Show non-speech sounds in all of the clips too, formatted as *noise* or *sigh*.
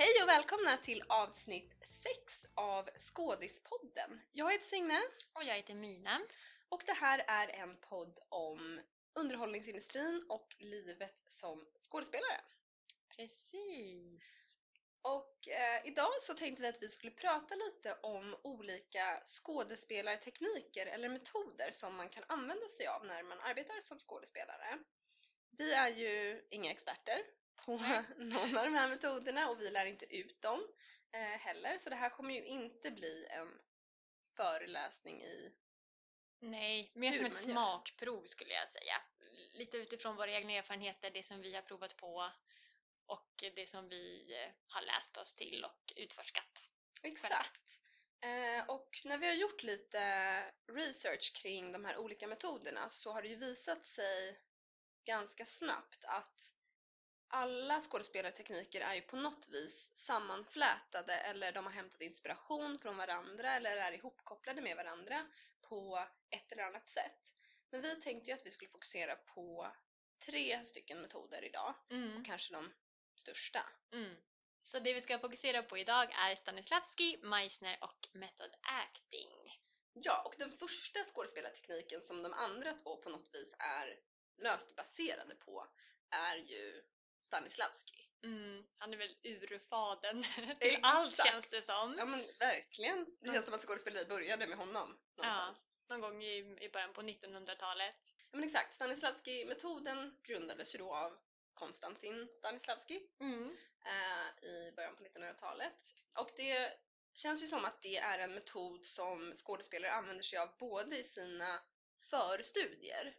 Hej och välkomna till avsnitt 6 av Skådispodden. Jag heter Signe Och jag heter Mina. och det här är en podd om underhållningsindustrin och livet som skådespelare. Precis. Och eh, idag så tänkte vi att vi skulle prata lite om olika skådespelartekniker eller metoder som man kan använda sig av när man arbetar som skådespelare. Vi är ju inga experter på *laughs* någon av de här metoderna och vi lär inte ut dem eh, heller så det här kommer ju inte bli en föreläsning i Nej, mer som ett smakprov skulle jag säga. Lite utifrån våra egna erfarenheter, det som vi har provat på och det som vi eh, har läst oss till och utforskat. Exakt. Eh, och när vi har gjort lite research kring de här olika metoderna så har det ju visat sig ganska snabbt att alla skådespelartekniker är ju på något vis sammanflätade eller de har hämtat inspiration från varandra eller är ihopkopplade med varandra på ett eller annat sätt. Men vi tänkte ju att vi skulle fokusera på tre stycken metoder idag Mm. och kanske de största. Mm. Så det vi ska fokusera på idag är Stanislavski, Meissner och method acting. Ja, och den första skådespelartekniken som de andra två på något vis är löst baserade på är ju Stanislavski. Mm. Han är väl urfaden *laughs* till allt känns det som. Ja men verkligen. Det känns som att skådespeleri började med honom någonstans. Någon gång i, i början på 1900-talet. Ja. men exakt, Stanislavski-metoden grundades ju då av Konstantin Stanislavski Mm. eh, i början på 1900-talet. Och det känns ju som att det är en metod som skådespelare använder sig av både i sina förstudier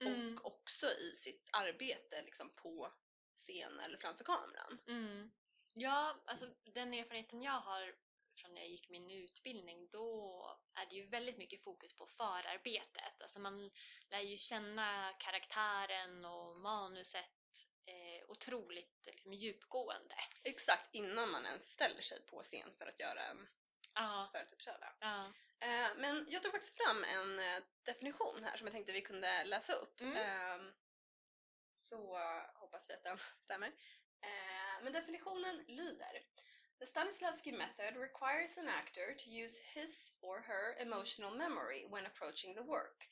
Mm. och också i sitt arbete liksom på scen eller framför kameran. Mm. Ja, alltså den erfarenheten jag har från när jag gick min utbildning, då är det ju väldigt mycket fokus på förarbetet. Alltså man lär ju känna karaktären och manuset eh, otroligt liksom, djupgående. Exakt innan man ens ställer sig på scen för att göra en Ja, för att uppträda. ja. Eh, men jag tog faktiskt fram en eh, definition här som jag tänkte vi kunde läsa upp. Mm. Ehm, så eh, hoppas vi att den *laughs* stämmer. Eh, men definitionen lyder The Stanislavski method requires an actor to use his or her emotional memory when approaching the work.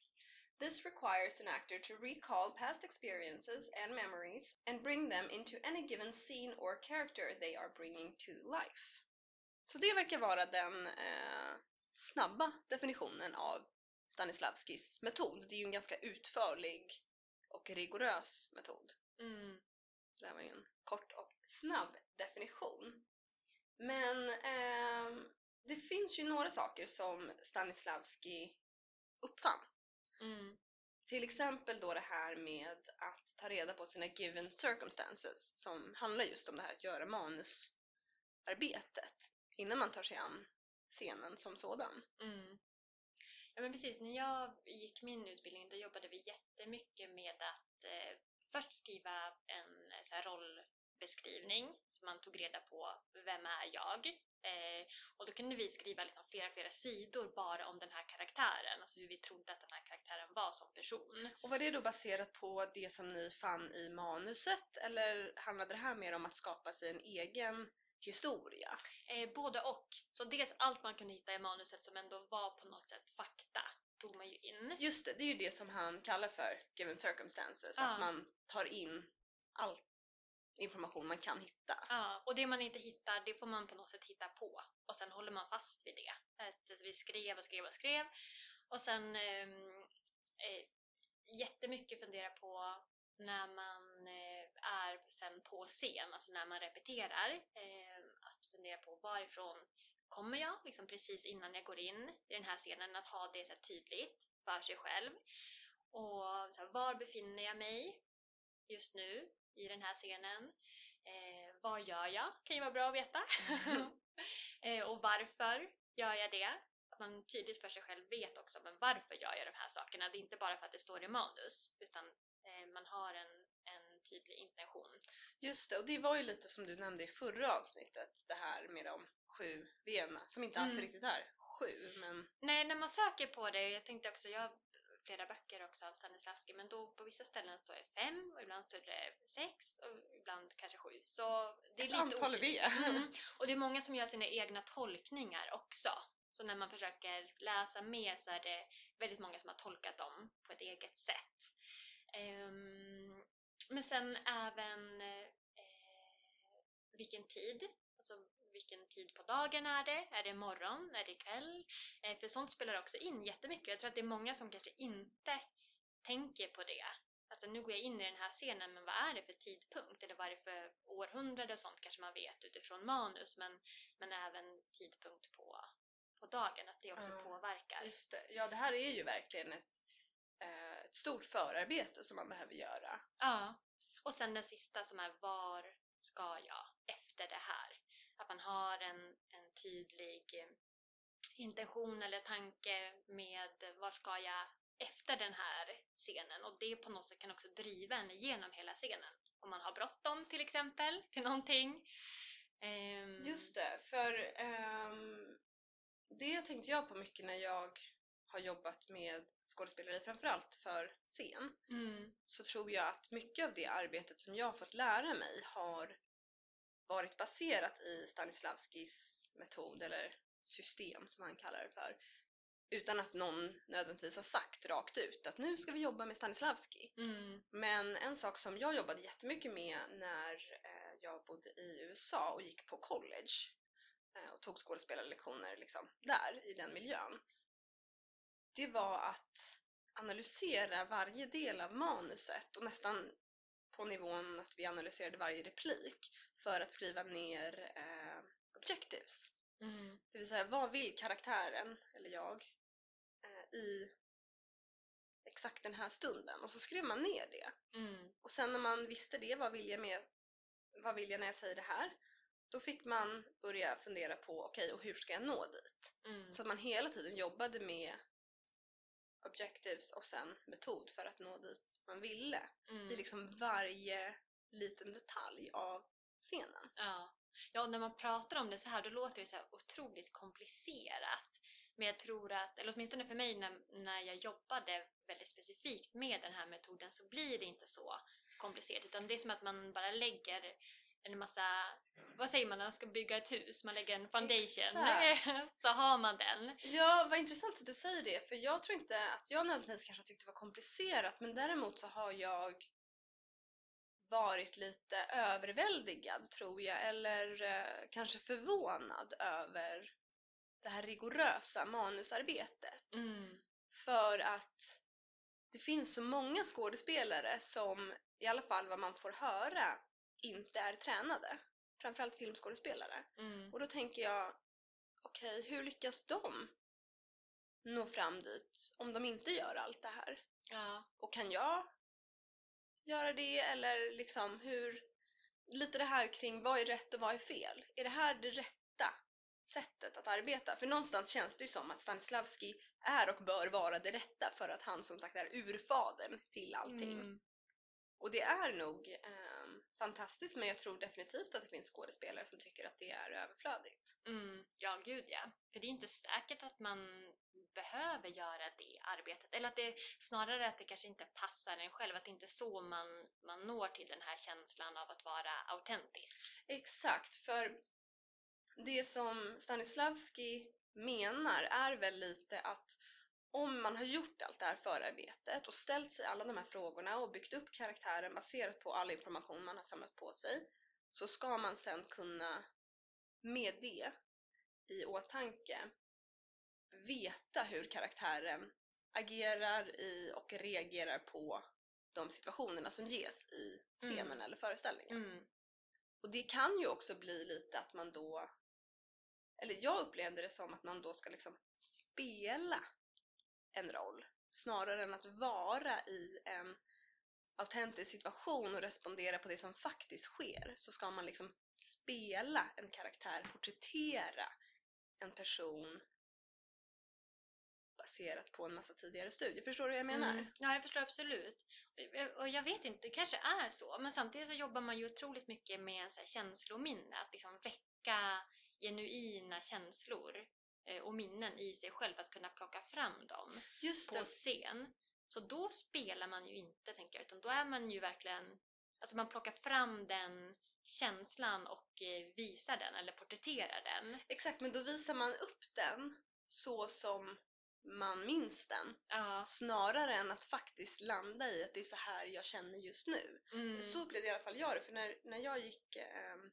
This requires an actor to recall past experiences and memories and bring them into any given scene or character they are bringing to life. Så det verkar vara den eh, snabba definitionen av Stanislavskis metod. Det är ju en ganska utförlig och rigorös metod. Mm. Det här var ju en kort och snabb definition. Men ehm, det finns ju några saker som Stanislavski uppfann. Mm. Till exempel då det här med att ta reda på sina given circumstances som handlar just om det här att göra manusarbetet innan man tar sig an scenen som sådan. Mm. Ja men precis, när jag gick min utbildning då jobbade vi jättemycket med att eh, först skriva en eh, så här, rollbeskrivning så man tog reda på vem är jag? Eh, och då kunde vi skriva liksom flera, flera sidor bara om den här karaktären, alltså hur vi trodde att den här karaktären var som person. Och var det då baserat på det som ni fann i manuset eller handlade det här mer om att skapa sig en egen historia? Eh, både och. Så dels allt man kunde hitta i manuset som ändå var på något sätt fakta tog man ju in. Just det, det är ju det som han kallar för given circumstances, Ja. att man tar in all information man kan hitta. Ja, och det man inte hittar, det får man på något sätt hitta på. Och sen håller man fast vid det. Att vi skrev och skrev och skrev. Och sen ehm, eh, jättemycket fundera på när man eh, är sen på scen, alltså när man repeterar. Eh, att fundera på varifrån kommer jag, liksom precis innan jag går in i den här scenen. Att ha det så här tydligt för sig själv. Och så här, var befinner jag mig just nu i den här scenen? Eh, vad gör jag? Kan ju vara bra att veta. *laughs* eh, och varför gör jag det? Att man tydligt för sig själv vet också men varför gör jag de här sakerna. Det är inte bara för att det står i manus utan eh, man har en, en tydlig intention. Just det, och det var ju lite som du nämnde i förra avsnittet, det här med de sju vena, som inte alltid Mm. riktigt är sju, men Nej, när man söker på det, jag tänkte också, jag flera böcker också av Stanislavski men då på vissa ställen står det fem och ibland står det sex och ibland kanske sju. Så det är Ett lite antal otydligt. V. Mm. Och det är många som gör sina egna tolkningar också. Så när man försöker läsa mer så är det väldigt många som har tolkat dem på ett eget sätt. Ehm, men sen även eh, vilken tid, alltså vilken tid på dagen är det? Är det morgon? Är det kväll? Eh, för sånt spelar också in jättemycket. Jag tror att det är många som kanske inte tänker på det. Alltså nu går jag in i den här scenen, men vad är det för tidpunkt? Eller vad är det för århundrade och sånt kanske man vet utifrån manus, men, men även tidpunkt på, på dagen, att det också Ja, påverkar. Just det. Ja, det här är ju verkligen ett, ett stort förarbete som man behöver göra. Ja. Och sen den sista som är var ska jag efter det här? Att man har en, en tydlig eh, intention eller tanke med var ska jag efter den här scenen och det på något sätt kan också driva en igenom hela scenen. Om man har bråttom till exempel till någonting. Ehm, Just det, för ehm, det tänkte jag på mycket när jag har jobbat med skådespeleri, framförallt för scen. Mm, så tror jag att mycket av det arbetet som jag har fått lära mig har varit baserat i Stanislavskis metod eller system som han kallar det för. Utan att någon nödvändigtvis har sagt rakt ut att nu ska vi jobba med Stanislavski. mm, Men en sak som jag jobbade jättemycket med när eh, jag bodde i USA och gick på college eh, och tog skådespelarlektioner liksom där i den miljön. Det var att analysera varje del av manuset och nästan på nivån att vi analyserade varje replik för att skriva ner eh, objectives. mm, Det vill säga, vad vill karaktären, eller jag, eh, i exakt den här stunden? Och så skrev man ner det. mm, Och sen när man visste det, vad vill jag, med, vad vill jag när jag säger det här? Då fick man börja fundera på, okej, och hur ska jag nå dit? mm, Så att man hela tiden jobbade med objectives och sen metod för att nå dit man ville. mm. I liksom varje liten detalj av scenen. Ja. ja, när man pratar om det så här då låter det så här otroligt komplicerat. Men jag tror att, eller åtminstone för mig när, när jag jobbade väldigt specifikt med den här metoden så blir det inte så komplicerat utan det är som att man bara lägger en massa, vad säger man när man ska bygga ett hus? Man lägger en foundation Exakt. *laughs* så har man den. Ja, vad intressant att du säger det, för jag tror inte att jag nödvändigtvis kanske tyckte det var komplicerat, men däremot så har jag varit lite överväldigad, tror jag, eller eh, kanske förvånad över det här rigorösa manusarbetet. Mm. För att det finns så många skådespelare som, i alla fall vad man får höra, inte är tränade. Framförallt filmskådespelare. Mm. Och då tänker jag, okej, hur lyckas de nå fram dit om de inte gör allt det här? Ja. Och kan jag göra det? Eller liksom hur... Lite det här kring vad är rätt och vad är fel? Är det här det rätta sättet att arbeta? För någonstans känns det ju som att Stanislavski är och bör vara det rätta för att han som sagt är urfadern till allting. Mm. Och det är nog ehm, fantastiskt men jag tror definitivt att det finns skådespelare som tycker att det är överflödigt. Mm, ja, gud ja. För det är inte säkert att man behöver göra det arbetet. Eller att det snarare att det kanske inte passar en själv. Att det inte är så man, man når till den här känslan av att vara autentisk. Exakt, för det som Stanislavski menar är väl lite att om man har gjort allt det här förarbetet och ställt sig alla de här frågorna och byggt upp karaktären baserat på all information man har samlat på sig så ska man sen kunna med det i åtanke veta hur karaktären agerar i och reagerar på de situationerna som ges i scenen Mm. eller föreställningen. Mm. Och det kan ju också bli lite att man då, eller jag upplevde det som att man då ska liksom spela en roll snarare än att vara i en autentisk situation och respondera på det som faktiskt sker så ska man liksom spela en karaktär, porträttera en person baserat på en massa tidigare studier. Förstår du vad jag menar? Mm. Ja, jag förstår absolut. Och- Och jag vet inte, det kanske är så. Men samtidigt så jobbar man ju otroligt mycket med så här känslominne. Att liksom väcka genuina känslor och minnen i sig själv. Att kunna plocka fram dem Just på scen. Så då spelar man ju inte, tänker jag, utan då är man ju verkligen... Alltså man plockar fram den känslan och eh, visar den eller porträtterar den. Exakt, men då visar man upp den så som man minns den. Ja. Snarare än att faktiskt landa i att det är så här jag känner just nu. Mm. Så upplevde i alla fall jag det, för när, när jag gick... ehm,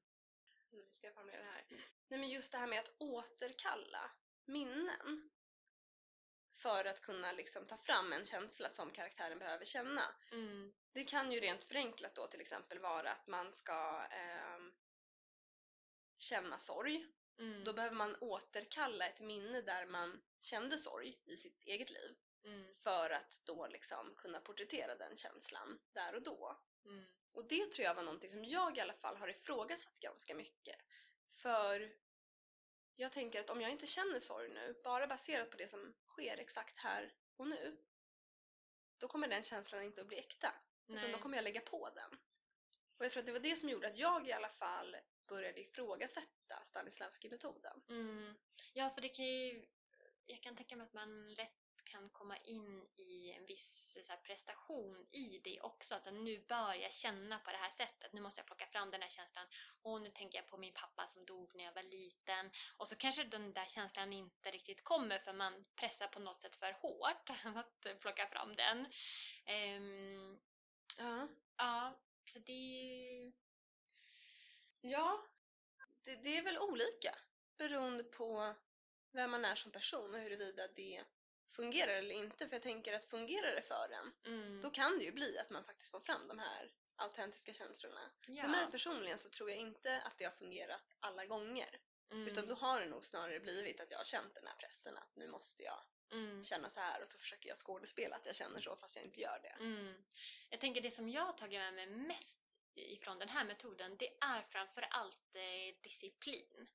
hur ska jag formulera det här? Nej men just det här med att återkalla minnen för att kunna liksom ta fram en känsla som karaktären behöver känna. Mm. Det kan ju rent förenklat då till exempel vara att man ska ehm, känna sorg. Mm. Då behöver man återkalla ett minne där man kände sorg i sitt eget liv Mm. för att då liksom kunna porträttera den känslan där och då. Mm. Och det tror jag var någonting som jag i alla fall har ifrågasatt ganska mycket. För jag tänker att om jag inte känner sorg nu, bara baserat på det som sker exakt här och nu, då kommer den känslan inte att bli äkta. Utan Nej. då kommer jag lägga på den. Och jag tror att det var det som gjorde att jag i alla fall började ifrågasätta Stanislavski-metoden. Mm. Ja, för det kan ju... Jag kan tänka mig att man lätt kan komma in i en viss så här, prestation i det också. Alltså, nu bör jag känna på det här sättet. Nu måste jag plocka fram den här känslan. Och nu tänker jag på min pappa som dog när jag var liten. Och så kanske den där känslan inte riktigt kommer för man pressar på något sätt för hårt *laughs* att plocka fram den. Ehm, Ja. ja, så det är ju... Ja, det, det är väl olika beroende på vem man är som person och huruvida det fungerar eller inte. För jag tänker att fungerar det för en, Mm, då kan det ju bli att man faktiskt får fram de här autentiska känslorna. ja. För mig personligen så tror jag inte att det har fungerat alla gånger. mm, Utan då har det nog snarare blivit att jag har känt den här pressen att nu måste jag mm. känna så här och så försöker jag skådespela att jag känner så fast jag inte gör det. Mm. Jag tänker det som jag har tagit med mig mest ifrån den här metoden, det är framför allt eh, disciplin.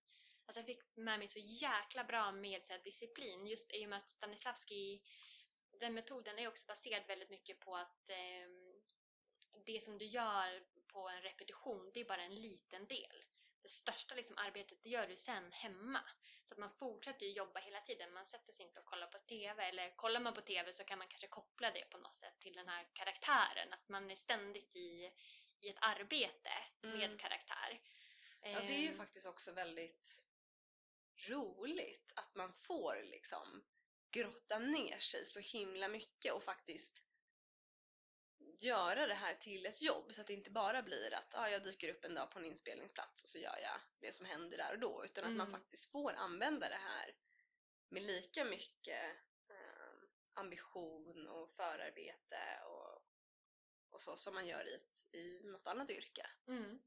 Alltså jag fick med mig så jäkla bra med här, disciplin just i och med att Stanislavski, den metoden är också baserad väldigt mycket på att eh, det som du gör på en repetition, det är bara en liten del. Det största liksom, arbetet det gör du sen hemma. Så att man fortsätter ju jobba hela tiden. Man sätter sig inte och kollar på TV. Eller kollar man på TV så kan man kanske koppla det på något sätt till den här karaktären. Att man är ständigt i, i ett arbete med Mm. karaktär. Ja, det är ju Ehm, faktiskt också väldigt roligt att man får liksom grotta ner sig så himla mycket och faktiskt göra det här till ett jobb så att det inte bara blir att ah, jag dyker upp en dag på en inspelningsplats och så gör jag det som händer där och då utan att man Mm. faktiskt får använda det här med lika mycket eh, ambition och förarbete och, och så som man gör i, ett, i något annat yrke. Mm.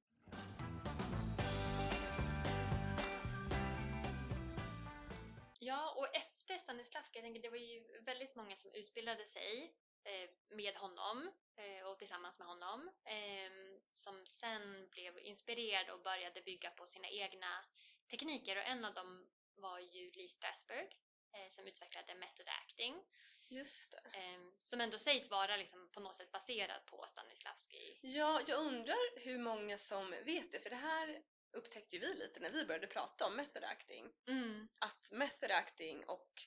Efter Stanislavski, jag tänker det var ju väldigt många som utbildade sig eh, med honom eh, och tillsammans med honom eh, som sen blev inspirerade och började bygga på sina egna tekniker och en av dem var ju Lee Strasberg eh, som utvecklade method acting Just det. eh, som ändå sägs vara liksom på något sätt baserad på Stanislavski. Ja, jag undrar hur många som vet det, för det här upptäckte ju vi lite när vi började prata om method acting. Mm, Att method acting och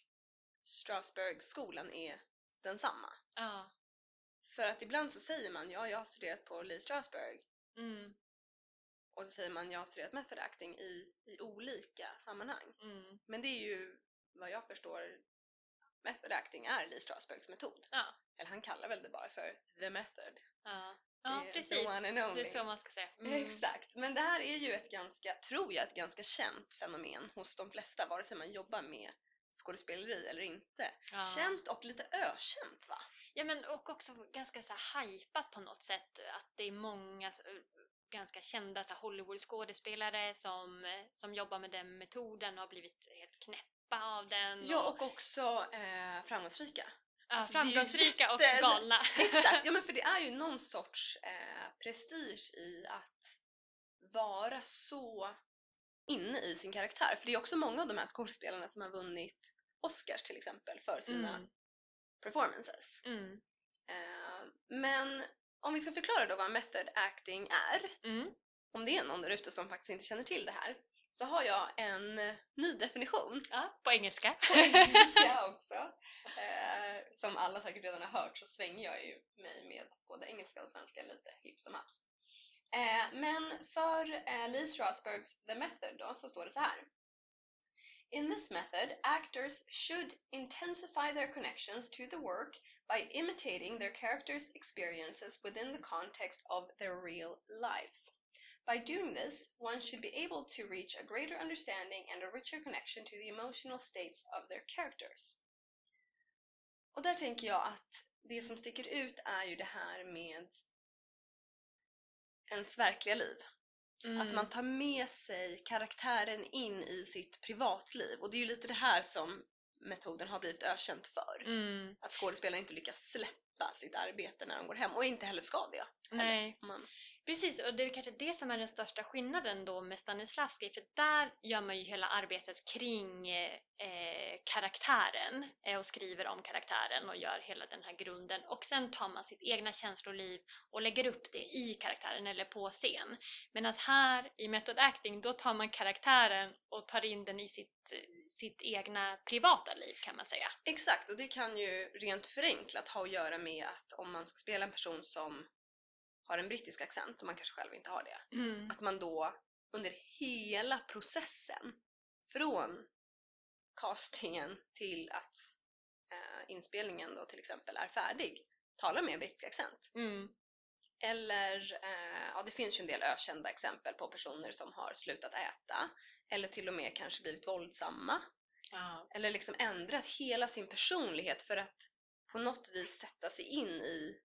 Strasberg-skolan är densamma. ja, För att ibland så säger man ja, jag har studerat på Lee Strasberg mm, och så säger man jag har studerat method acting i, i olika sammanhang. mm, Men det är ju vad jag förstår method acting är Lee Strasbergs metod. ja, Eller han kallar väl det bara för the method. ja, ja Eh, precis. The one and Det är så man ska säga. Mm. Exakt, men det här är ju ett ganska, tror jag, ett ganska känt fenomen hos de flesta, vare sig man jobbar med skådespeleri eller inte. Ja. Känt och lite ökänt va? Ja, men och också ganska så här hypat på något sätt. Att det är många eh, ganska kända Hollywood-skådespelare som, eh, som jobbar med den metoden och har blivit helt knäppa av den. Ja, och också eh, framgångsrika. Alltså, framgångsrika och jätte- galna. *laughs* Exakt, ja men för det är ju någon sorts eh, prestige i att vara så inne i sin karaktär. För det är också många av de här skådespelarna som har vunnit Oscars till exempel för sina Mm. performances. Mm. Eh, men om vi ska förklara då vad method acting är, Mm. om det är någon där ute som faktiskt inte känner till det här, så har jag en ny definition Ja, på engelska. på engelska också, eh, som alla säkert redan har hört så svänger jag ju mig med både engelska och svenska lite hipp som haps. Eh, men för eh, Lee Strasbergs The Method då så står det så här. In this method, actors should intensify their connections to the work by imitating their characters' experiences within the context of their real lives. By doing this, one should be able to reach a greater understanding and a richer connection to the emotional states of their characters. Och där tänker jag att det som sticker ut är ju det här med ens verkliga liv. Mm. Att man tar med sig karaktären in i sitt privatliv. Och det är ju lite det här som metoden har blivit ökänt för. Mm. Att skådespelare inte lyckas släppa sitt arbete när de går hem och inte heller ska det. heller. Nej. Man, Precis, och det är kanske det som är den största skillnaden då med Stanislavski, för där gör man ju hela arbetet kring eh, eh, karaktären eh, och skriver om karaktären och gör hela den här grunden och sen tar man sitt egna känsloliv och lägger upp det i karaktären eller på scen. Medan här i method acting, då tar man karaktären och tar in den i sitt, sitt egna privata liv kan man säga. exakt, och det kan ju rent förenklat ha att göra med att om man ska spela en person som har en brittisk accent och man kanske själv inte har det. Mm. Att man då under hela processen från castingen till att eh, inspelningen då till exempel är färdig talar med brittisk accent. Mm. Eller, eh, ja det finns ju en del ökända exempel på personer som har slutat äta eller till och med kanske blivit våldsamma Ja. eller liksom ändrat hela sin personlighet för att på något vis sätta sig in i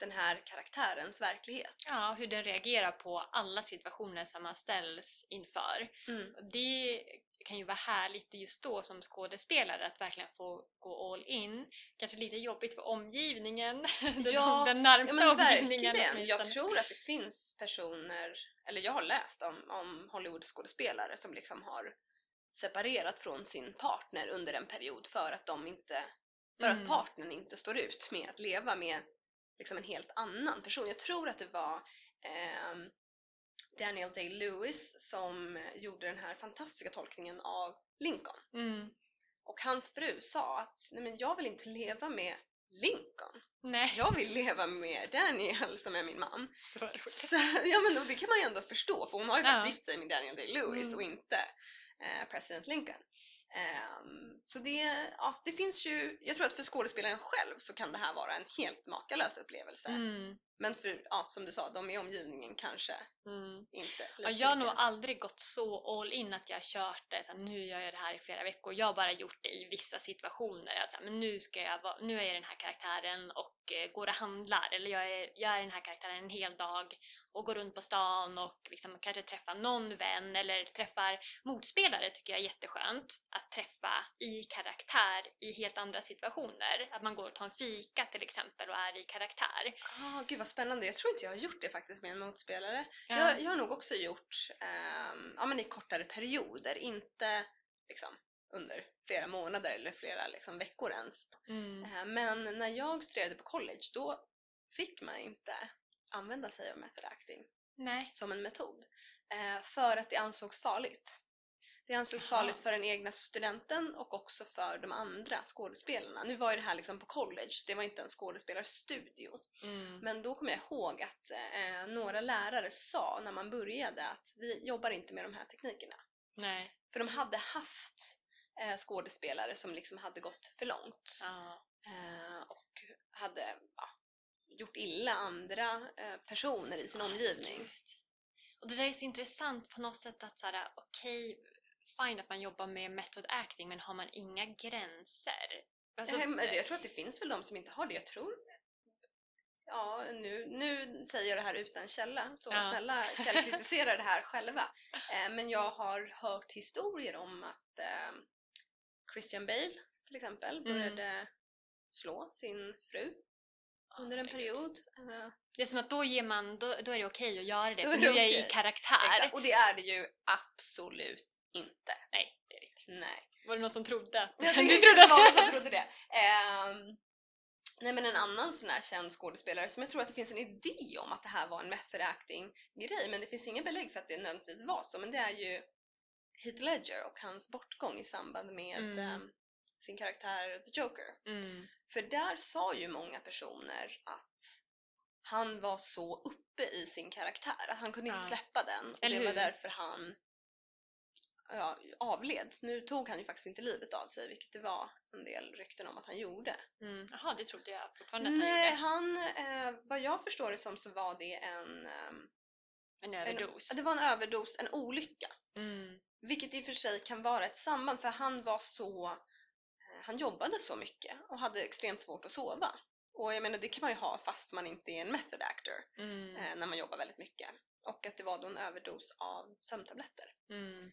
den här karaktärens verklighet. ja, hur den reagerar på alla situationer som man ställs inför. Mm. Det kan ju vara härligt just då som skådespelare att verkligen få gå all in. Kanske lite jobbigt för omgivningen, *laughs* den, Ja, den Ja närmsta men omgivningen verkligen. Jag tror att det finns personer, eller jag har läst om, om Hollywood-skådespelare som liksom har separerat från sin partner under en period för att de inte, för Mm. att partnern inte står ut med att leva med liksom en helt annan person. Jag tror att det var ehm, Daniel Day-Lewis som gjorde den här fantastiska tolkningen av Lincoln. Mm. Och hans fru sa att Nej, men jag vill inte leva med Lincoln. Nej, Jag vill leva med Daniel som är min man. så roligt. Så, ja men och det kan man ju ändå förstå för hon har ju Ja. faktiskt gift sig med Daniel Day-Lewis Mm. och inte eh, president Lincoln. Ehm, så det, ja, det finns ju, jag tror att för skådespelaren själv så kan det här vara en helt makalös upplevelse. Mm. Men för, ja, som du sa, de i omgivningen kanske Mm. inte Ja, jag har nog aldrig gått så all in att jag kört det, så här, nu gör jag det här i flera veckor. Jag har bara gjort det i vissa situationer. Att, så här, men nu, ska jag, nu är jag den här karaktären och eh, går och handlar. Eller jag är, jag är den här karaktären en hel dag och går runt på stan och liksom kanske träffar någon vän eller träffar motspelare tycker jag är jätteskönt. Att träffa i karaktär i helt andra situationer. Att man går och tar en fika till exempel och är i karaktär. Ah, gud vad spännande. Jag tror inte jag har gjort det faktiskt med en motspelare. Ja. Jag, jag har nog också gjort ehm, ja, men i kortare perioder, inte liksom, under flera månader eller flera liksom, veckor ens. Mm. Eh, Men när jag studerade på college då fick man inte använda sig av method acting Nej. som en metod. eh, För att det ansågs farligt. Det ansågs farligt för den egna studenten och också för de andra skådespelarna. Nu var ju det här liksom på college, det var inte en skådespelarstudio. Mm. Men då kommer jag ihåg att eh, några lärare sa när man började att vi jobbar inte med de här teknikerna. Nej. För de hade haft eh, skådespelare som liksom hade gått för långt eh, och hade ja, gjort illa andra eh, personer i sin omgivning. Gud. Och det där är så intressant på något sätt att såhär, okej, fine att man jobbar med method acting, men har man inga gränser? Alltså, jag tror att det finns väl de som inte har det. Jag tror Ja, nu, nu säger jag det här utan källa, så Ja. snälla källkritisera det här själva. *laughs* Eh, men jag har hört historier om att eh, Christian Bale till exempel Mm. började slå sin fru under en period. Det är som att då ger man, då, då är det okej att göra det, Då för nu är jag i okej. karaktär. exakt. Och det är det ju absolut inte. Nej, det är det inte. Nej. Var det någon som trodde att... Jag *laughs* du trodde det var någon att... som trodde det. Ehm, nej men en annan sån här känd skådespelare som jag tror att det finns en idé om att det här var en method acting grej men det finns ingen belägg för att det nödvändigtvis var så men det är ju Heath Ledger och hans bortgång i samband med Mm. ehm, sin karaktär The Joker. Mm. För där sa ju många personer att han var så uppe i sin karaktär att han kunde inte Ja. släppa den. Och Eller det var hur? därför han ja, avled. Nu tog han ju faktiskt inte livet av sig, vilket det var en del rykten om att han gjorde. Mm. Jaha, det trodde jag fortfarande att han Nej, gjorde. han, eh, vad jag förstår det som så var det en, ehm, En en överdos. det var en överdos, en olycka. Mm. Vilket i och för sig kan vara ett samband för han var så, eh, han jobbade så mycket och hade extremt svårt att sova. Och jag menar det kan man ju ha fast man inte är en method actor Mm. eh, när man jobbar väldigt mycket. Och att det var då en överdos av sömntabletter, Mm.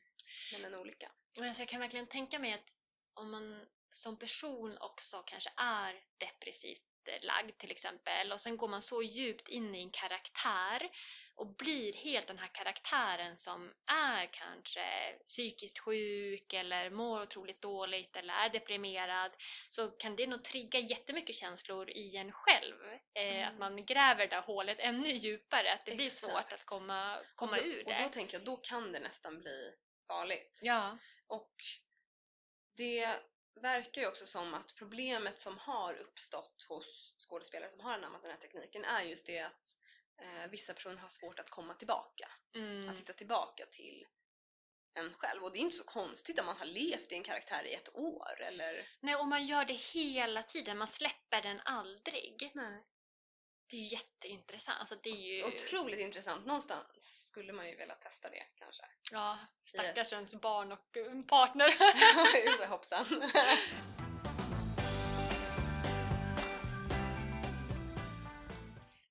men en olycka. Alltså jag kan verkligen tänka mig att om man som person också kanske är depressivt lagd till exempel och sen går man så djupt in i en karaktär och blir helt den här karaktären som är kanske psykiskt sjuk eller mår otroligt dåligt eller är deprimerad så kan det nog trigga jättemycket känslor i en själv. Eh, Mm. Att man gräver det där hålet ännu djupare, att det blir svårt Exakt. att komma, komma och då, ur Och det. då tänker jag, då kan det nästan bli farligt. Ja. Och det verkar ju också som att problemet som har uppstått hos skådespelare som har anammat den här tekniken är just det att eh, vissa personer har svårt att komma tillbaka. Mm. Att hitta tillbaka till en själv. Och det är inte så konstigt om man har levt i en karaktär i ett år eller... Nej, och man gör det hela tiden. Man släpper den aldrig. Nej. Det är ju jätteintressant. Alltså, det är ju... Otroligt intressant. Någonstans skulle man ju vilja testa det kanske. Ja, stackars ens barn och eh, partner. *laughs* Hoppsan. *laughs*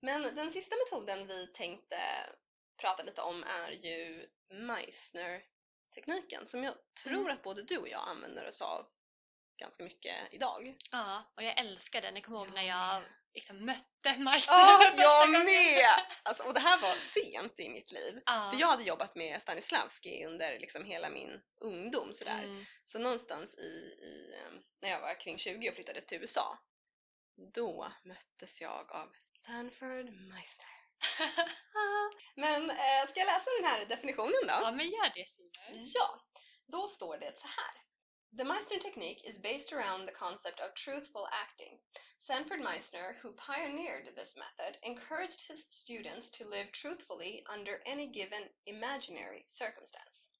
Men den sista metoden vi tänkte prata lite om är ju Meissner-tekniken som jag tror Mm. att både du och jag använder oss av ganska mycket idag. ja, och jag älskar den. Jag kommer ihåg när jag liksom mötte Meissner Ja, för första jag gången. med! *laughs* Alltså, och det här var sent i mitt liv. Ja. För jag hade jobbat med Stanislavski under liksom hela min ungdom sådär. Mm. Så någonstans i, i, eh, när jag var kring 20 och flyttade till USA, då möttes jag av Sanford Meisner. *laughs* Men eh, ska jag läsa den här definitionen då? ja, men gör det Signe. Ja, då står det så här. The Meissner technique is based around the concept of truthful acting. Sanford Meisner, who pioneered this method, encouraged his students to live truthfully under any given imaginary circumstance.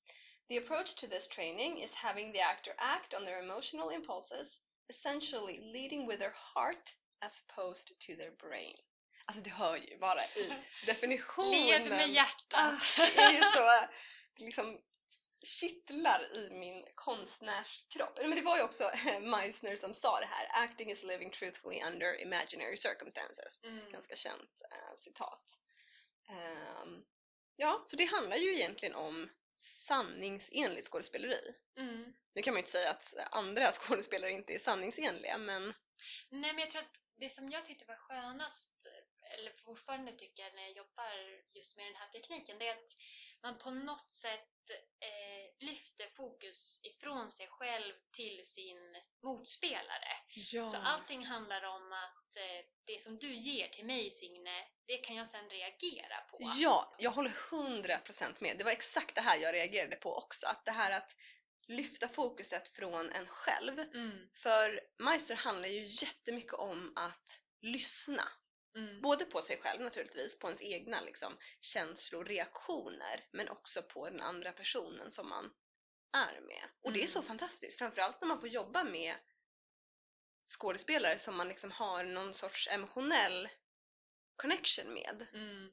The approach to this training is having the actor act on their emotional impulses, essentially leading with their heart as opposed to their brain. Alltså du hör ju bara i *laughs* definitionen. Led med Ah, hjärtat. det är ju så, det liksom kittlar i min konstnärskropp. Men det var ju också *laughs* Meissner som sa det här. Acting is living truthfully under imaginary circumstances. Mm. Ganska känt eh, citat. Ehm, ja, så det handlar ju egentligen om sanningsenligt skådespeleri. Mm. Nu kan man ju inte säga att andra *laughs* skådespelare inte är sanningsenliga, men Nej, men jag tror att det som jag tyckte var skönast, eller fortfarande tycker när jag jobbar just med den här tekniken, det är att man på något sätt eh, lyfter fokus ifrån sig själv till sin motspelare. ja. Så allting handlar om att eh, det som du ger till mig Signe, det kan jag sen reagera på. Ja, jag håller 100% med. Det var exakt det här jag reagerade på också. Att det här att lyfta fokuset från en själv. Mm, För Meister handlar ju jättemycket om att lyssna. mm, Både på sig själv naturligtvis, på ens egna liksom, känslor, reaktioner, men också på den andra personen som man är med. Och det är så Mm. fantastiskt, framförallt när man får jobba med skådespelare som man liksom har någon sorts emotionell connection med. mm,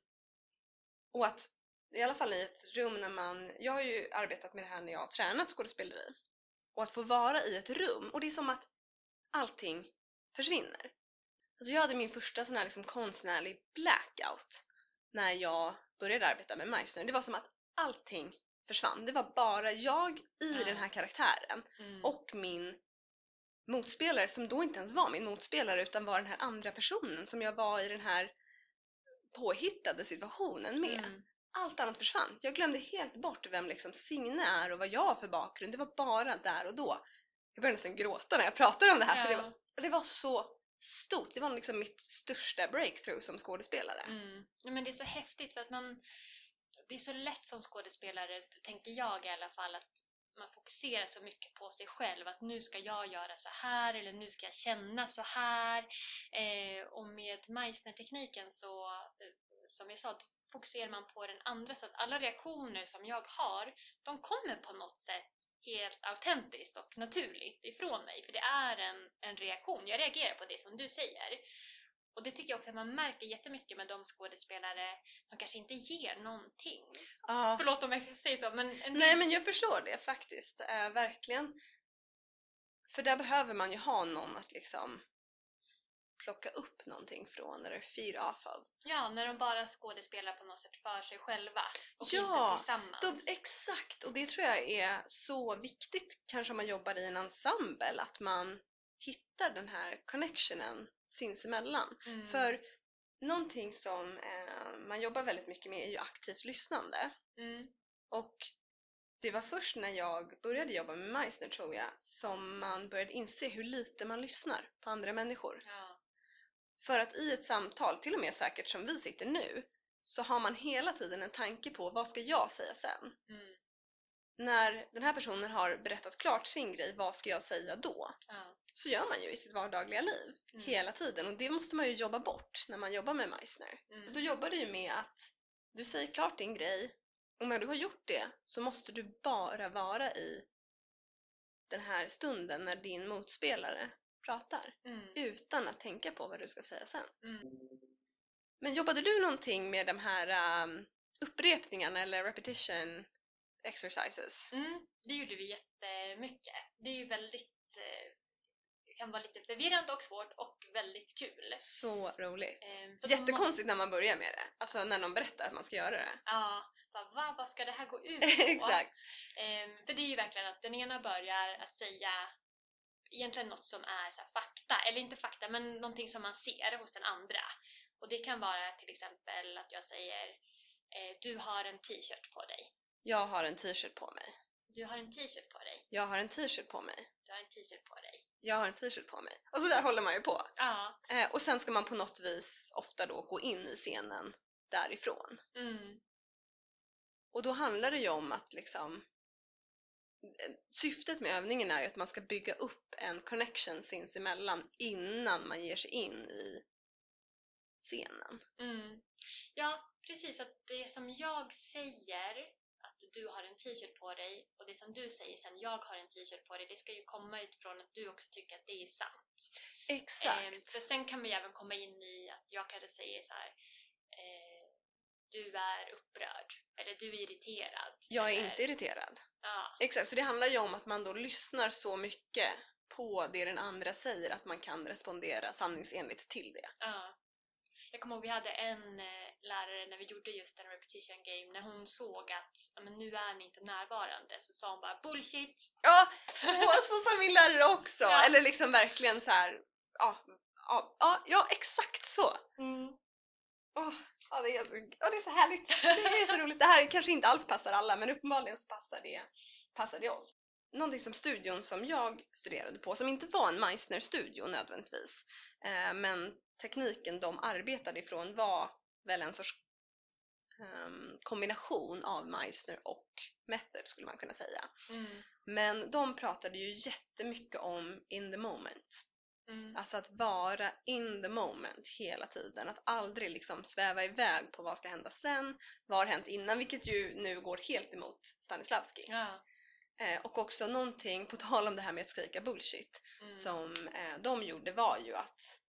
Och att i alla fall i ett rum när man, jag har ju arbetat med det här när jag har tränat skådespeleri. Och att få vara i ett rum och det är som att allting försvinner. Alltså jag hade min första sån här liksom konstnärlig blackout när jag började arbeta med Meissner. Det var som att allting försvann. Det var bara jag i Ja. den här karaktären mm. och min motspelare som då inte ens var min motspelare utan var den här andra personen som jag var i den här påhittade situationen med Mm. Allt annat försvann. Jag glömde helt bort vem liksom Signe är och vad jag har för bakgrund. Det var bara där och då. Jag började nästan gråta när jag pratade om det här för det Ja. var, det var så stort. Det var liksom mitt största breakthrough som skådespelare. Mm. Ja, men det är så häftigt för att man det är så lätt som skådespelare, tänker jag i alla fall, att man fokuserar så mycket på sig själv att nu ska jag göra så här eller nu ska jag känna så här. Eh, och med Meissner-tekniken så, eh, som jag sa, fokuserar man på den andra så att alla reaktioner som jag har, de kommer på något sätt helt autentiskt och naturligt ifrån mig. För det är en, en reaktion. Jag reagerar på det som du säger. Och det tycker jag också att man märker jättemycket med de skådespelare som kanske inte ger någonting. Ja. Förlåt om jag säger så, men... En Nej, men jag förstår det faktiskt. Eh, verkligen. För där behöver man ju ha någon att liksom plocka upp någonting från eller feed off av. Ja, när de bara skådespelar på något sätt för sig själva och Ja, inte tillsammans. De, exakt! Och det tror jag är så viktigt kanske om man jobbar i en ensemble, att man hittar den här connectionen sinsemellan. Mm. För någonting som eh, man jobbar väldigt mycket med är ju aktivt lyssnande. Mm. Och det var först när jag började jobba med Meissner tror jag som man började inse hur lite man lyssnar på andra människor. Ja. För att i ett samtal, till och med säkert som vi sitter nu, så har man hela tiden en tanke på vad ska jag säga sen? Mm. När den här personen har berättat klart sin grej, vad ska jag säga då? Ja. Så gör man ju i sitt vardagliga liv Mm. hela tiden och det måste man ju jobba bort när man jobbar med Meissner. Mm. Då jobbar du ju med att du säger klart din grej och när du har gjort det så måste du bara vara i den här stunden när din motspelare pratar Mm. utan att tänka på vad du ska säga sen. Mm. Men jobbade du någonting med de här um, upprepningarna eller repetition exercises? Mm. Det gjorde vi jättemycket. Det är ju väldigt eh, kan vara lite förvirrande och svårt och väldigt kul. Så roligt! För att man Jättekonstigt när man börjar med det, alltså när någon berättar att man ska göra det. Ja, bara, va, vad ska det här gå ut *laughs* på? Exakt! Ehm, för det är ju verkligen att den ena börjar att säga egentligen något som är så fakta, eller inte fakta, men någonting som man ser hos den andra. Och det kan vara till exempel att jag säger eh, Du har en t-shirt på dig. Jag har en t-shirt på mig. Du har en t-shirt på dig. Jag har en t-shirt på mig. Du har en t-shirt på dig. Jag har en t-shirt på mig. Och så där håller man ju på. Ja. Eh, och sen ska man på något vis ofta då gå in i scenen därifrån. Mm. Och då handlar det ju om att liksom Syftet med övningen är ju att man ska bygga upp en connection sinsemellan innan man ger sig in i scenen. Mm. Ja, precis. Att det som jag säger att du har en t-shirt på dig och det som du säger sen jag har en t-shirt på dig det ska ju komma utifrån att du också tycker att det är sant. Exakt! Ehm, för sen kan man ju även komma in i att jag kanske säger så här Du är upprörd eller du är irriterad. Jag är eller, inte irriterad. Ja, Exakt, så det handlar ju om att man då lyssnar så mycket på det den andra säger att man kan respondera sanningsenligt till det. ja. Jag kommer ihåg vi hade en eh, lärare när vi gjorde just en repetition game när hon såg att men nu är ni inte närvarande så sa hon bara bullshit. Ja, *laughs* och så sa min lärare också! Ja. Eller liksom verkligen så här, ja, ja, ja, ja exakt så! Mm. Åh, ja, det är, ja, det är så härligt! Det är så roligt. Det här kanske inte alls passar alla men uppenbarligen så passar det, passar det oss. Någonting som studion som jag studerade på, som inte var en Meissner-studio nödvändigtvis, eh, men tekniken de arbetade ifrån var väl en sorts ehm, kombination av Meissner och Method skulle man kunna säga. Mm. Men de pratade ju jättemycket om in the moment. Mm. Alltså att vara in the moment hela tiden. Att aldrig liksom sväva iväg på vad ska hända sen, vad har hänt innan, vilket ju nu går helt emot Stanislavski. Ja. Eh, och också någonting, på tal om det här med att skrika bullshit, Mm. som eh, de gjorde var ju att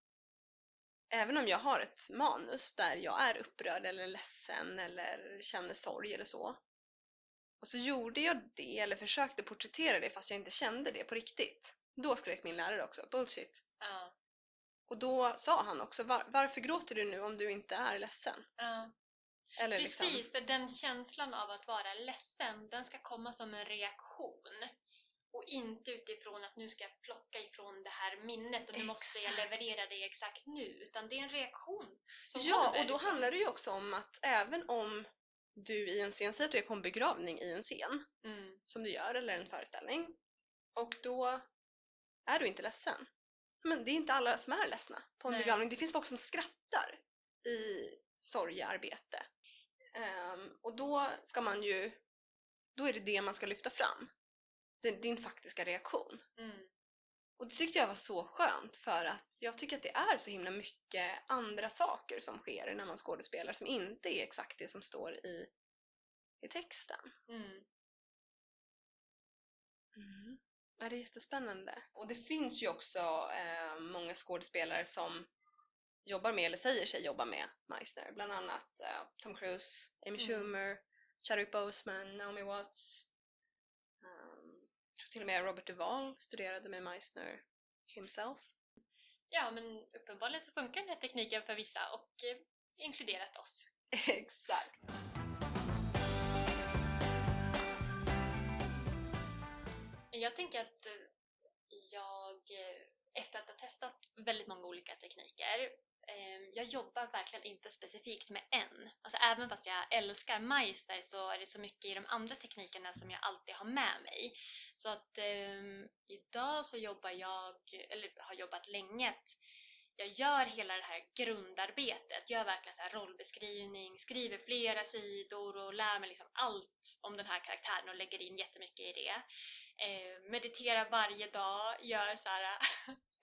även om jag har ett manus där jag är upprörd eller ledsen eller känner sorg eller så och så gjorde jag det eller försökte porträttera det fast jag inte kände det på riktigt. Då skrek min lärare också bullshit. Ja. Och då sa han också var, varför gråter du nu om du inte är ledsen? Ja. Eller Precis, liksom, för den känslan av att vara ledsen, den ska komma som en reaktion. Och inte utifrån att nu ska jag plocka ifrån det här minnet och nu måste jag Exakt. leverera det exakt nu. Utan det är en reaktion som ja, kommer och då handlar det ju också om att även om du i en scen, säger att du är på en begravning i en scen, Mm. som du gör, eller en föreställning. Och då är du inte ledsen. Men det är inte alla som är ledsna på en Nej. begravning. Det finns folk som skrattar i sorgearbete. Ehm, och då ska man ju, då är det det man ska lyfta fram. din, din faktiska reaktion. Mm. Och det tyckte jag var så skönt för att jag tycker att det är så himla mycket andra saker som sker när man skådespelar som inte är exakt det som står i, i texten. Mm. Mm. Ja, det är jättespännande. Och det finns ju också eh, många skådespelare som jobbar med, eller säger sig jobba med, Meissner. Bland annat eh, Tom Cruise, Amy Mm. Schumer, Chadwick Boseman, Naomi Watts. Um, jag tror till och med Robert Duvall studerade med Meissner himself. Ja, men uppenbarligen så funkar den här tekniken för vissa och eh, inkluderat oss. *laughs* Exakt. Jag tänker att eh, jag, eh, efter att ha testat väldigt många olika tekniker, ehm, jag jobbar verkligen inte specifikt med en. Alltså även fast jag älskar Meister så är det så mycket i de andra teknikerna som jag alltid har med mig. Så att um, idag så jobbar jag, eller har jobbat länge, att jag gör hela det här grundarbetet, gör verkligen så här rollbeskrivning, skriver flera sidor och lär mig liksom allt om den här karaktären och lägger in jättemycket i det. Eh, mediterar varje dag, gör så här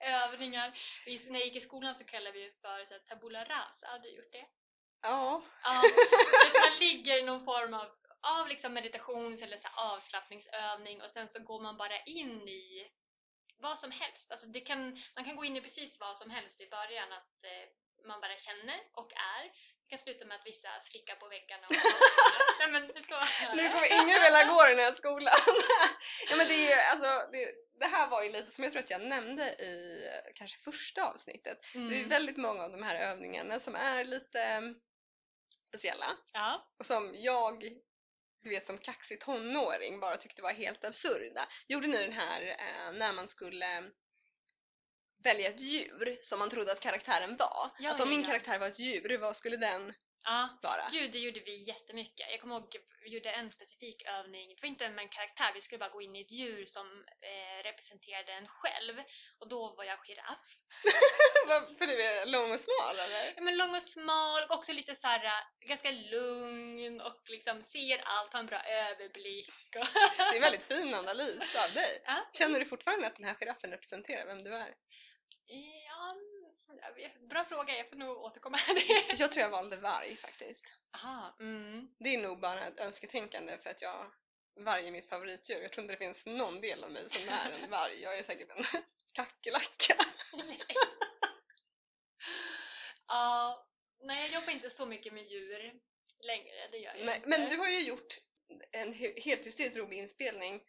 *laughs* övningar. Vi, när jag gick i skolan så kallade vi det för så här, tabula rasa. Har du gjort det? Ja. Ja, *laughs* man ligger i någon form av, av liksom meditations eller så här avslappningsövning och sen så går man bara in i vad som helst. Alltså det kan, man kan gå in i precis vad som helst i början. Att eh, man bara känner och är. Det kan sluta med att vissa slickar på väggarna. Och *laughs* Nej, men så Nu kommer ingen vilja gå den här skolan. *laughs* ja, men det, är ju, alltså, det, det här var ju lite som jag tror att jag nämnde i kanske första avsnittet. Det är Mm. väldigt många av de här övningarna som är lite mm, speciella Ja. och som jag, du vet som kaxig tonåring bara tyckte var helt absurda. Gjorde ni den här eh, när man skulle välja ett djur som man trodde att karaktären var? Ja, att om min ja. karaktär var ett djur, vad skulle den ja. vara? Gud, det gjorde vi jättemycket. Jag kommer ihåg vi gjorde en specifik övning. Det var inte med en karaktär, vi skulle bara gå in i ett djur som eh, representerade en själv. Och då var jag giraff. *laughs* För du är lång och smal eller? Ja, men lång och smal och också lite så här, eh, ganska lugn och liksom ser allt, har en bra överblick. Det är en väldigt fin analys av dig. *laughs* Känner du fortfarande att den här giraffen representerar vem du är? Ja, jag vet- bra fråga, jag får nog återkomma till *laughs* det. Jag tror jag valde varg faktiskt. Aha, mm. Det är nog bara ett önsketänkande för att jag varg är mitt favoritdjur. Jag tror inte det finns någon del av mig som är en varg. Jag är säkert en *laughs* kackerlacka. *laughs* Ja, nej jag jobbar inte så mycket med djur längre, det gör jag Men, inte. men du har ju gjort en he- helt hysteriskt rolig inspelning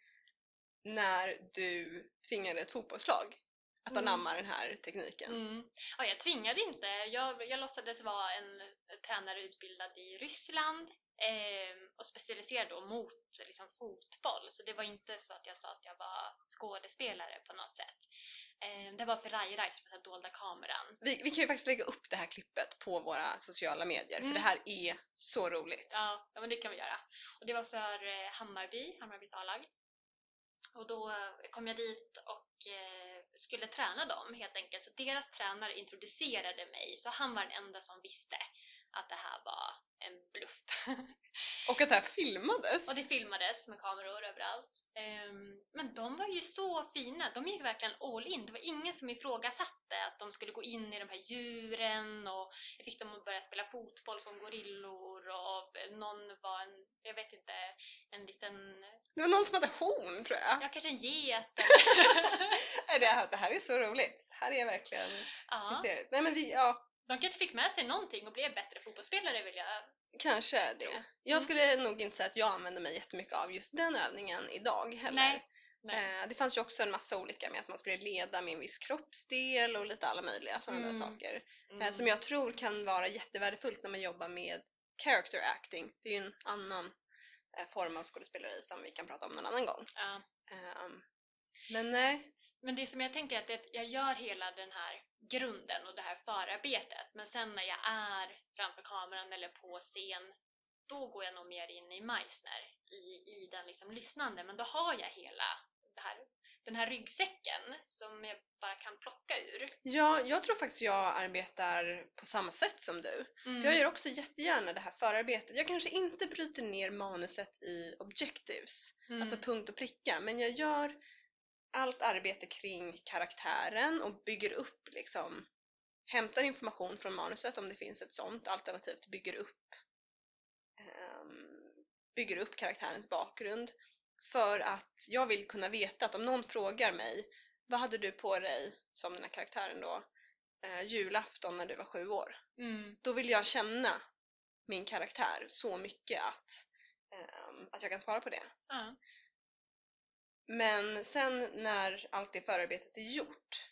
när du tvingade ett fotbollslag att Mm. anamma den här tekniken. Mm. Ja, jag tvingade inte. Jag, jag låtsades vara en tränare utbildad i Ryssland eh, och specialiserad då mot liksom, fotboll. Så det var inte så att jag sa att jag var skådespelare på något sätt. Eh, det var för Rai Rai som hette Dolda kameran. Vi, vi kan ju faktiskt lägga upp det här klippet på våra sociala medier för Mm. det här är så roligt. Ja, ja, men det kan vi göra. Och det var för eh, Hammarby, Hammarbys A-lag. Och då kom jag dit och eh, skulle träna dem helt enkelt. Så deras tränare introducerade mig, så han var den enda som visste att det här var en bluff. *laughs* Och att det här filmades. och det filmades med kameror överallt. Ehm, men de var ju så fina, de gick verkligen all in. Det var ingen som ifrågasatte att de skulle gå in i de här djuren och jag fick dem att börja spela fotboll som gorillor och någon var en, jag vet inte, en liten, Det var någon som hade horn tror jag. ja kanske en get *laughs* Nej, Det, här, det här är så roligt. Det här är verkligen Ja, hysteriskt. Nej men vi, ja, de kanske fick med sig någonting och blev bättre fotbollsspelare vill jag. kanske det. Jag skulle nog inte säga att jag använder mig jättemycket av just den övningen idag heller. Nej. Nej. Eh, Det fanns ju också en massa olika med att man skulle leda med en viss kroppsdel och lite alla möjliga sådana där Mm. saker. Mm. Eh, Som jag tror kan vara jättevärdefullt när man jobbar med character acting. Det är ju en annan eh, form av skådespeleri som vi kan prata om någon annan gång. Ja. Ehm, Men nej, Men det som jag tänker är att det- jag gör hela den här grunden och det här förarbetet. Men sen när jag är framför kameran eller på scen, då går jag nog mer in i Meissner, i, i den liksom lyssnande. Men då har jag hela här den här ryggsäcken som jag bara kan plocka ur. Ja, jag tror faktiskt jag arbetar på samma sätt som du. Mm. Jag gör också jättegärna det här förarbetet. Jag kanske inte bryter ner manuset i objectives, Mm. alltså punkt och pricka, men jag gör allt arbete kring karaktären och bygger upp liksom hämtar information från manuset om det finns ett sånt, alternativt bygger upp ehm, bygger upp karaktärens bakgrund för att jag vill kunna veta att om någon frågar mig vad hade du på dig som den här karaktären då eh, julafton när du var sju år? Mm. Då vill jag känna min karaktär så mycket att, ehm, att jag kan svara på det. Ja. Men sen när allt det förarbetet är gjort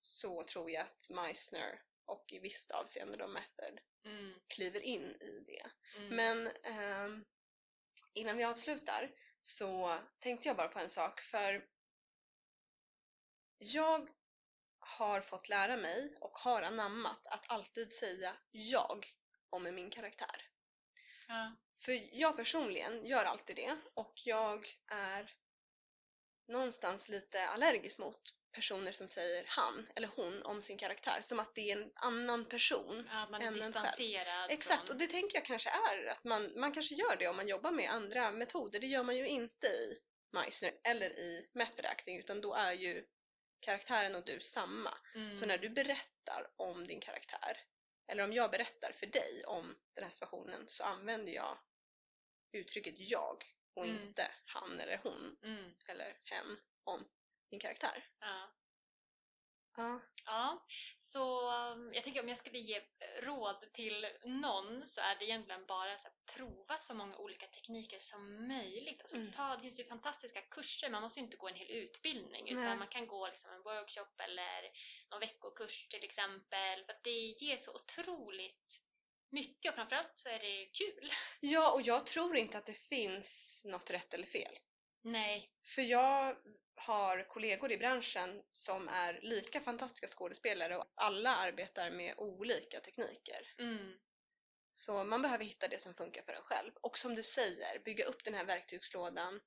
så tror jag att Meissner och i visst avseende då Method Mm. kliver in i det. Mm. Men ehm, innan vi avslutar så tänkte jag bara på en sak för jag har fått lära mig och har anammat att alltid säga jag om min karaktär. ja. För jag personligen gör alltid det och jag är någonstans lite allergisk mot personer som säger han eller hon om sin karaktär som att det är en annan person. Ja, att man är än en själv. distanserad. Exakt, från... och det tänker jag kanske är att man, man kanske gör det om man jobbar med andra metoder. Det gör man ju inte i Meissner eller i method acting utan då är ju karaktären och du samma. Mm. Så när du berättar om din karaktär eller om jag berättar för dig om den här situationen så använder jag uttrycket jag och Mm. inte han eller hon Mm. eller hen om min karaktär. Ja. Ja. Ja, så um, jag tänker om jag skulle ge råd till någon så är det egentligen bara att prova så många olika tekniker som möjligt. Alltså, Mm. ta, det finns ju fantastiska kurser, man måste ju inte gå en hel utbildning utan Nej. man kan gå liksom en workshop eller någon veckokurs till exempel. För att det ger så otroligt mycket och framförallt så är det kul. ja, och jag tror inte att det finns något rätt eller fel. Nej. För jag har kollegor i branschen som är lika fantastiska skådespelare och alla arbetar med olika tekniker. Mm. Så man behöver hitta det som funkar för en själv. Och som du säger, bygga upp den här verktygslådan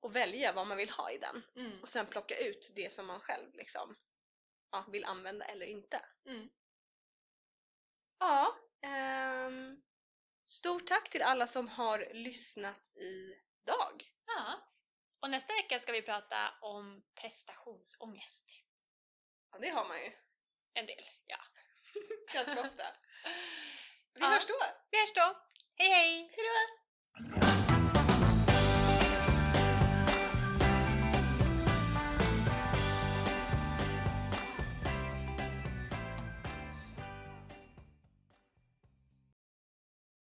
och välja vad man vill ha i den. Mm. Och sen plocka ut det som man själv liksom, ja, vill använda eller inte. Mm. Ja, ehm, stort tack till alla som har lyssnat idag. Ja. Och nästa vecka ska vi prata om prestationsångest. Ja, det har man ju En del, ja. *laughs* ganska ofta. *laughs* Vi Ja. hörs då! Vi hörs då! Hej hej! Hejdå!